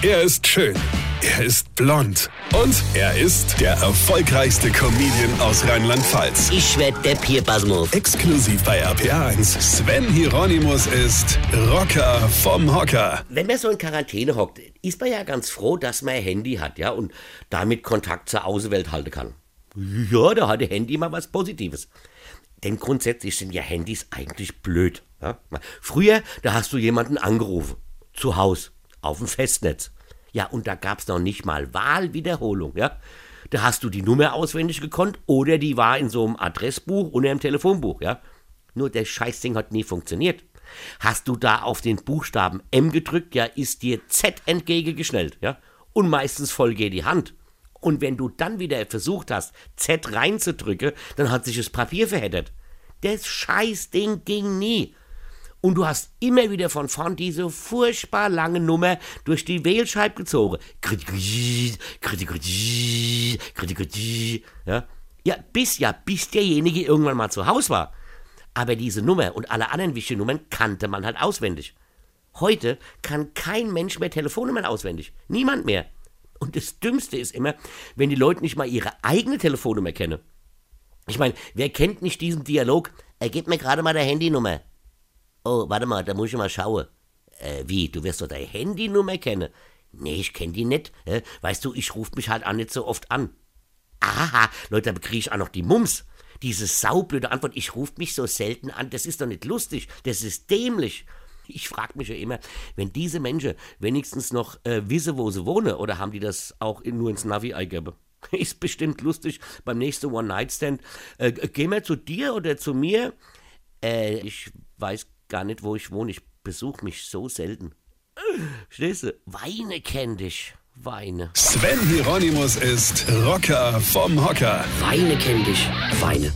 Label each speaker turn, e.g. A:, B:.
A: Er ist schön. Er ist blond. Und er ist der erfolgreichste Comedian aus Rheinland-Pfalz.
B: Ich werd der Pierpasmus.
A: Exklusiv bei RPA1. Sven Hieronymus ist Rocker vom Hocker.
B: Wenn man so in Quarantäne hockt, ist man ja ganz froh, dass man ein Handy hat, ja, und damit Kontakt zur Außenwelt halten kann. Ja, da hat ein Handy mal was Positives. Denn grundsätzlich sind ja Handys eigentlich blöd. Ja? Früher, da hast du jemanden angerufen. Zu Hause. Auf dem Festnetz. Ja, und da gab's noch nicht mal Wahlwiederholung, ja. Da hast du die Nummer auswendig gekonnt oder die war in so einem Adressbuch oder im Telefonbuch, ja. Nur der Scheißding hat nie funktioniert. Hast du da auf den Buchstaben M gedrückt, ja, ist dir Z entgegengeschnellt, ja. Und meistens voll geht die Hand. Und wenn du dann wieder versucht hast, Z reinzudrücken, dann hat sich das Papier verheddert. Das Scheißding ging nie. Und du hast immer wieder von vorn diese furchtbar lange Nummer durch die Wählscheibe gezogen. Ja, ja bis ja, bis derjenige irgendwann mal zu Hause war. Aber diese Nummer und alle anderen wichtigen Nummern kannte man halt auswendig. Heute kann kein Mensch mehr Telefonnummern auswendig. Niemand mehr. Und das Dümmste ist immer, wenn die Leute nicht mal ihre eigene Telefonnummer kennen. Ich meine, wer kennt nicht diesen Dialog? Er gibt mir gerade mal der Handynummer. Oh, warte mal, da muss ich mal schauen. Äh, wie, du wirst doch deine Handynummer kennen? Nee, ich kenn die nicht. Weißt du, ich ruf mich halt auch nicht so oft an. Aha, Leute, da kriege ich auch noch die Mums. Diese saublöde Antwort, ich ruf mich so selten an, das ist doch nicht lustig, das ist dämlich. Ich frage mich ja immer, wenn diese Menschen wenigstens noch äh, wissen, wo sie wohnen, oder haben die das auch in, nur ins Navi eingegeben? Ist bestimmt lustig beim nächsten One-Night-Stand. Äh, gehen wir zu dir oder zu mir? Äh, ich weiß gar nicht, wo ich wohne. Ich besuche mich so selten. Stehst du? Weine kenn dich. Weine.
A: Sven Hieronymus ist Rocker vom Hocker.
B: Weine kenn dich. Weine.